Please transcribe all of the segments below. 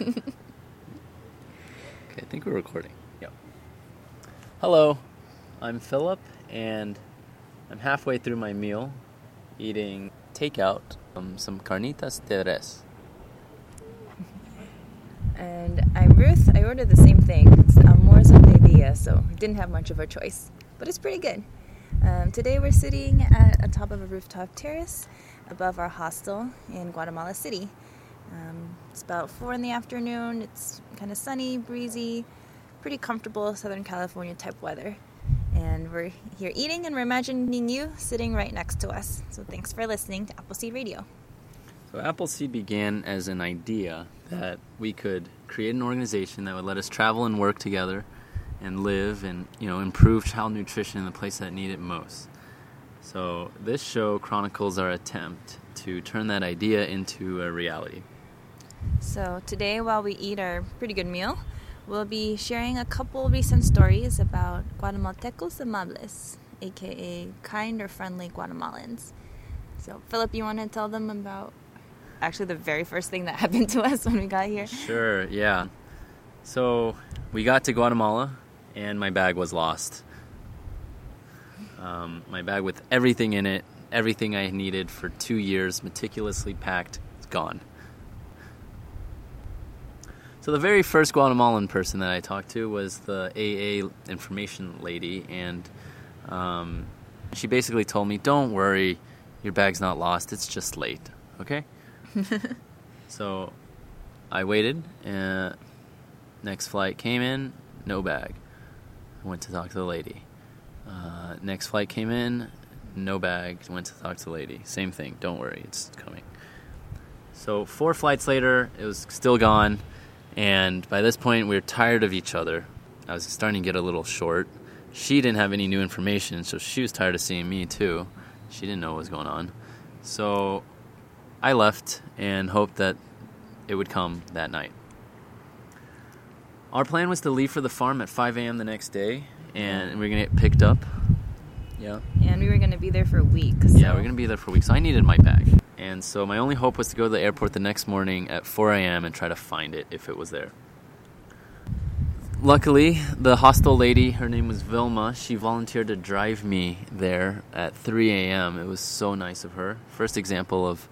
okay, I think we're recording. Yep. Hello, I'm Philip, and I'm halfway through my meal, eating takeout um, some carnitas de res. And I'm Ruth. I ordered the same thing. It's almuerzo de so didn't have much of a choice, but it's pretty good. Um, today we're sitting at the top of a rooftop terrace above our hostel in Guatemala City. Um, it's about four in the afternoon. It's kind of sunny, breezy, pretty comfortable Southern California type weather. And we're here eating, and we're imagining you sitting right next to us. So thanks for listening to Appleseed Radio. So Appleseed began as an idea that we could create an organization that would let us travel and work together and live and you know improve child nutrition in the place that need it most. So this show chronicles our attempt to turn that idea into a reality. So today, while we eat our pretty good meal, we'll be sharing a couple recent stories about Guatemaltecos amables, aka kind or friendly Guatemalans. So, Philip, you want to tell them about actually the very first thing that happened to us when we got here? Sure, yeah. So we got to Guatemala, and my bag was lost. Um, my bag with everything in it, everything I needed for two years, meticulously packed, is gone. So the very first Guatemalan person that I talked to was the AA information lady, and um, she basically told me, "Don't worry, your bag's not lost. It's just late. Okay." so I waited. And next flight came in, no bag. I went to talk to the lady. Uh, next flight came in, no bag. Went to talk to the lady. Same thing. Don't worry, it's coming. So four flights later, it was still gone. And by this point, we were tired of each other. I was starting to get a little short. She didn't have any new information, so she was tired of seeing me too. She didn't know what was going on. So I left and hoped that it would come that night. Our plan was to leave for the farm at 5 a.m. the next day, and we are gonna get picked up. Yeah. And we were going to be there for a week. So. Yeah, we are gonna be there for a week, so I needed my bag. And so my only hope was to go to the airport the next morning at 4 a.m. and try to find it if it was there. Luckily, the hostel lady, her name was Vilma, she volunteered to drive me there at 3 a.m. It was so nice of her. First example of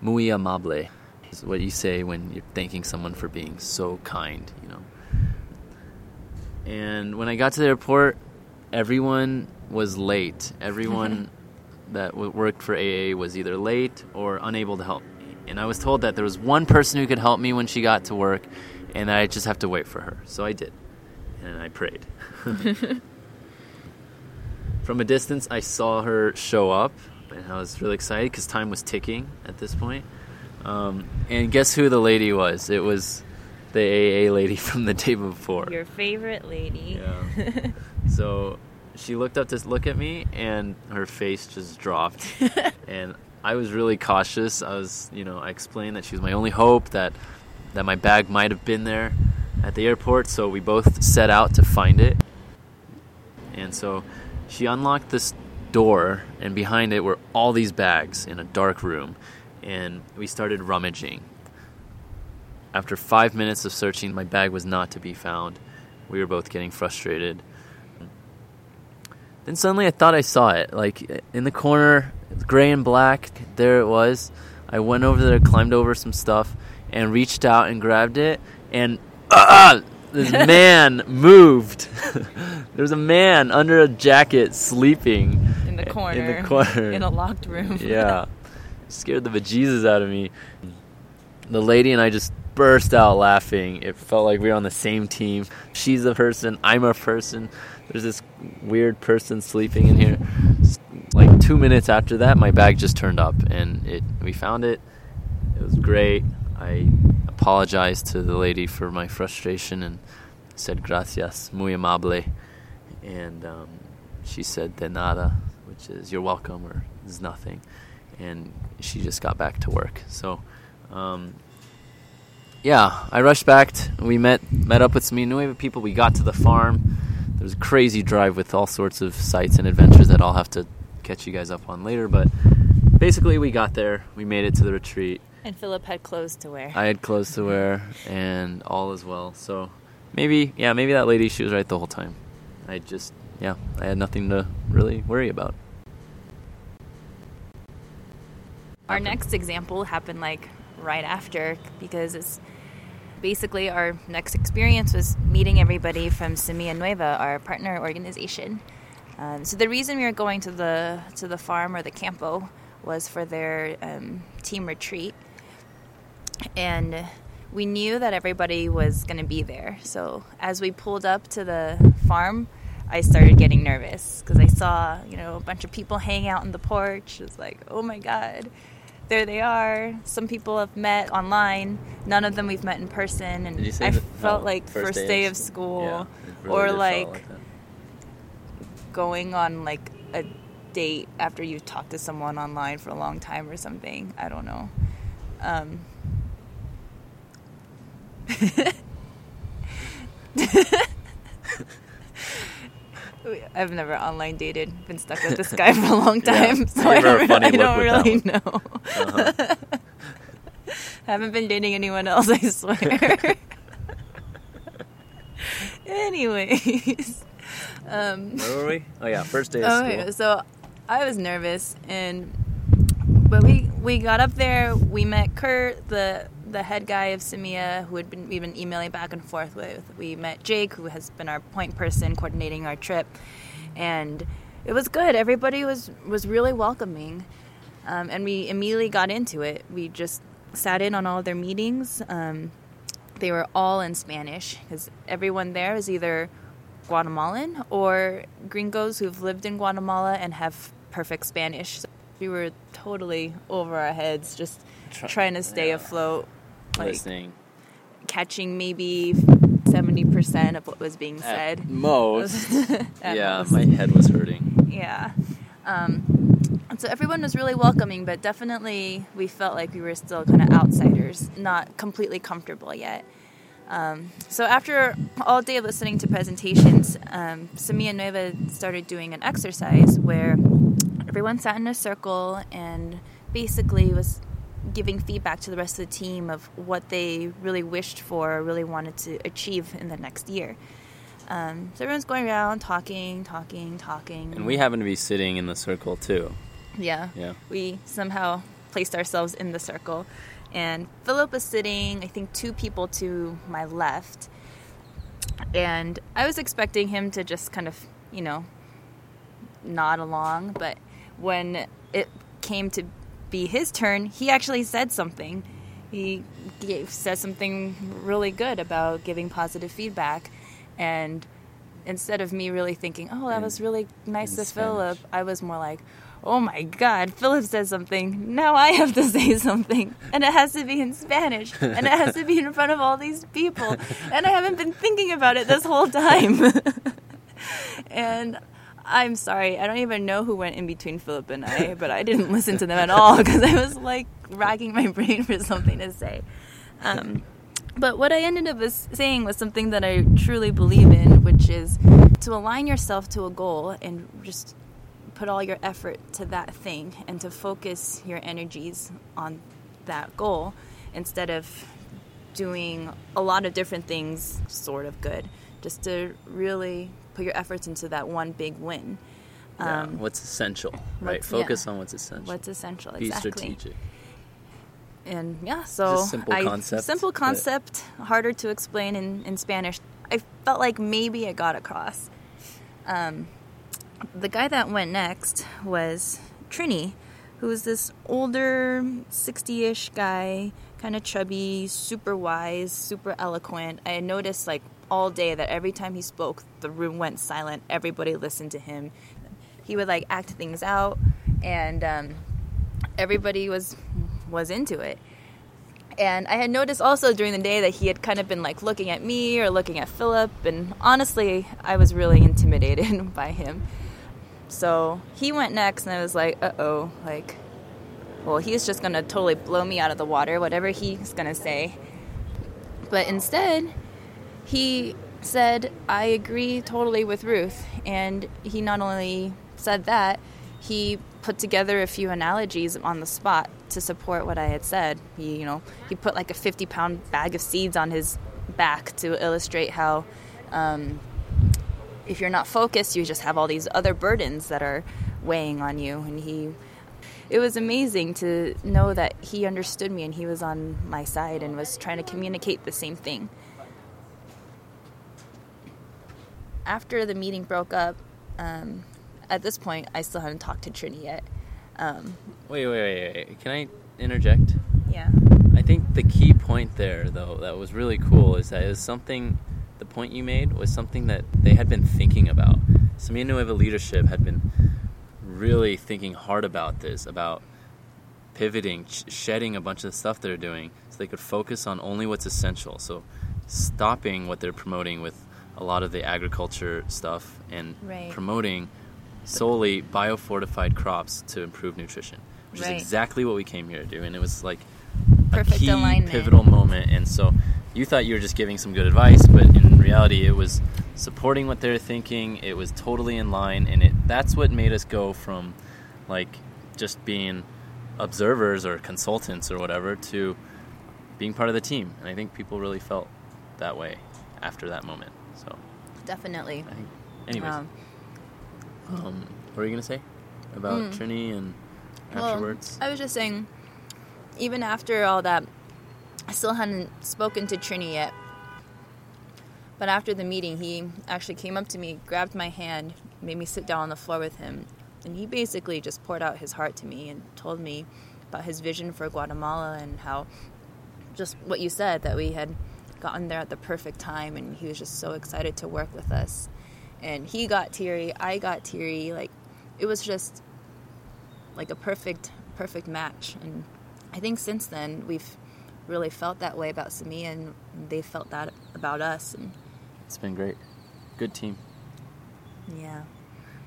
muy amable is what you say when you're thanking someone for being so kind, you know. And when I got to the airport, everyone was late. Everyone that worked for AA was either late or unable to help me. And I was told that there was one person who could help me when she got to work, and I just have to wait for her. So I did, and I prayed. From a distance, I saw her show up, and I was really excited because time was ticking at this point. Um, and guess who the lady was? It was the AA lady from the day before. Your favorite lady. Yeah. so she looked up to look at me, and her face just dropped. and I was really cautious. I was, you know, I explained that she was my only hope, that that my bag might have been there at the airport. So we both set out to find it. And so she unlocked this door, and behind it were all these bags in a dark room. And we started rummaging. After five minutes of searching, my bag was not to be found. We were both getting frustrated. Then suddenly I thought I saw it, like in the corner, gray and black. There it was. I went over there, climbed over some stuff, and reached out and grabbed it. And uh, this man moved. there was a man under a jacket sleeping In the corner. In the corner. In a locked room. yeah, scared the bejesus out of me. The lady and I just burst out laughing. It felt like we were on the same team. She's a person, I'm a person. There's this weird person sleeping in here. Like two minutes after that, my bag just turned up, and it we found it. It was great. I apologized to the lady for my frustration and said gracias, muy amable, and um, she said de nada, which is you're welcome or is nothing, and she just got back to work. So. Um, yeah, I rushed back. T- we met met up with some new people. We got to the farm. There was a crazy drive with all sorts of sights and adventures that I'll have to catch you guys up on later. But basically, we got there. We made it to the retreat, And Philip had clothes to wear. I had clothes to wear, and all as well. So maybe, yeah, maybe that lady she was right the whole time. I just, yeah, I had nothing to really worry about. Our next example happened like right after because it's basically our next experience was meeting everybody from Semilla Nueva, our partner organization. Um, so the reason we were going to the to the farm or the campo was for their um, team retreat, and we knew that everybody was going to be there. So as we pulled up to the farm, I started getting nervous because I saw you know a bunch of people hanging out on the porch. It's like, oh my god there they are. Some people have met online. None of them we've met in person. And I felt no, like first, day, day of, school, yeah, really or like, like going on like a date after you've talked to someone online for a long time or something. I don't know. Um, I've never online dated. Been stuck with this guy for a long time, yeah. so I don't, I don't really know. Uh-huh. Haven't been dating anyone else, I swear. Anyways, um, where were we? Oh yeah, first day of okay, school. So I was nervous, and but we we got up there. We met Kurt, the the head guy of Semilla, who had been we've been emailing back and forth with. We met Jake, who has been our point person coordinating our trip, and it was good. Everybody was was really welcoming, um, and we immediately got into it. We just sat in on all their meetings. Um, they were all in Spanish because everyone there is either Guatemalan or gringos who've lived in Guatemala and have perfect Spanish. So we were totally over our heads, just trying to stay yeah. afloat like listening, catching maybe seventy percent of what was being said. At most, At yeah, most. my head was hurting. Yeah. Um, so everyone was really welcoming, but definitely we felt like we were still kind of outsiders, not completely comfortable yet. Um, so after all day of listening to presentations, um, Semilla Nueva started doing an exercise where everyone sat in a circle and basically was giving feedback to the rest of the team of what they really wished for or really wanted to achieve in the next year. Um, so everyone's going around talking, talking, talking. And we happen to be sitting in the circle too. Yeah. Yeah. We somehow placed ourselves in the circle. And Philip was sitting, I think, two people to my left. And I was expecting him to just kind of, you know, nod along. But when it came to be his turn, he actually said something. He gave, said something really good about giving positive feedback. And instead of me really thinking, oh, that was really nice of Philip, I was more like, oh my God, Philip said something. Now I have to say something. And it has to be in Spanish. And it has to be in front of all these people. And I haven't been thinking about it this whole time. and I'm sorry, I don't even know who went in between Philip and I, but I didn't listen to them at all because I was like racking my brain for something to say. Um, but what I ended up saying was something that I truly believe in, which is to align yourself to a goal and just put all your effort to that thing and to focus your energies on that goal instead of doing a lot of different things sort of good. Just to really put your efforts into that one big win. Yeah, um, what's essential, right? Focus yeah, on what's essential. What's essential, Be exactly. strategic. And yeah, so simple I, concept. Simple concept, harder to explain in, in Spanish. I felt like maybe it got across. Um, the guy that went next was Trini, who was this older, 60 ish guy, kind of chubby, super wise, super eloquent. I noticed like all day that every time he spoke, the room went silent. Everybody listened to him. He would like act things out, and um, everybody was was into it. And I had noticed also during the day that he had kind of been like looking at me or looking at Philip, and honestly, I was really intimidated by him. So he went next, and I was like, uh oh, like, well, he's just gonna totally blow me out of the water, whatever he's gonna say. But instead, he said, I agree totally with Ruth. And he not only said that, he put together a few analogies on the spot to support what I had said. He, you know, he put like a 50 pound bag of seeds on his back to illustrate how um, if you're not focused, you just have all these other burdens that are weighing on you. And he, it was amazing to know that he understood me and he was on my side and was trying to communicate the same thing. After the meeting broke up, um, at this point, I still hadn't talked to Trini yet. Um, wait, wait, wait, wait. Can I interject? yeah. I think the key point there, though, that was really cool is that it was something, the point you made was something that they had been thinking about. Semilla Nueva leadership had been really thinking hard about this, about pivoting, sh- shedding a bunch of the stuff they're doing so they could focus on only what's essential. So stopping what they're promoting with a lot of the agriculture stuff and Right. promoting solely biofortified crops to improve nutrition, which Right. is exactly what we came here to do. And it was like Perfect a key alignment. pivotal moment. And so you thought you were just giving some good advice, but in reality, it was supporting what they're thinking. It was totally in line, and it that's what made us go from like just being observers or consultants or whatever to being part of the team. And I think people really felt that way after that moment. So Definitely. I think, anyways, Um, um, what were you gonna say about Mm. Trini and Well, afterwards? I was just saying, even after all that, I still hadn't spoken to Trini yet. But after the meeting, he actually came up to me, grabbed my hand, made me sit down on the floor with him, and he basically just poured out his heart to me and told me about his vision for Guatemala and how just what you said that we had gotten there at the perfect time and he was just so excited to work with us. And he got teary, I got teary, like it was just like a perfect perfect match and I think since then we've really felt that way about Sami and they felt that about us and It's been great. Good team. yeah.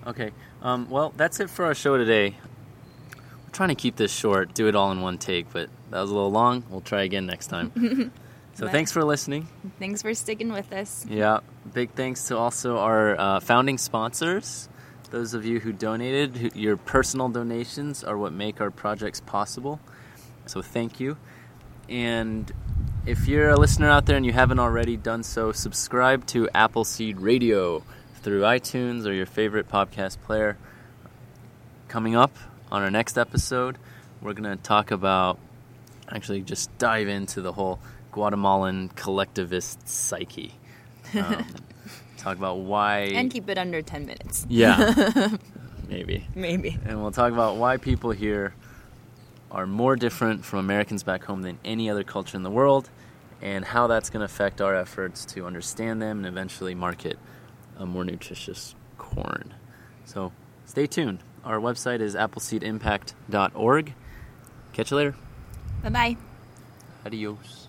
Okay. Um, well, that's it for our show today. We're trying to keep this short, do it all in one take, but that was a little long. We'll try again next time. so Bye. thanks for listening. Thanks for sticking with us. Yeah. Big thanks to also our uh, founding sponsors. Those of you who donated, who, your personal donations are what make our projects possible. So thank you. And if you're a listener out there and you haven't already done so, subscribe to Appleseed Radio through iTunes or your favorite podcast player. Coming up on our next episode, we're going to talk about actually just dive into the whole Guatemalan collectivist psyche. Um, talk about why. And keep it under 10 minutes. yeah, maybe. Maybe. And we'll talk about why people here are more different from Americans back home than any other culture in the world and how that's going to affect our efforts to understand them and eventually market a more nutritious corn. So stay tuned. Our website is appleseedimpact.org. Catch you later. Bye bye. Adios.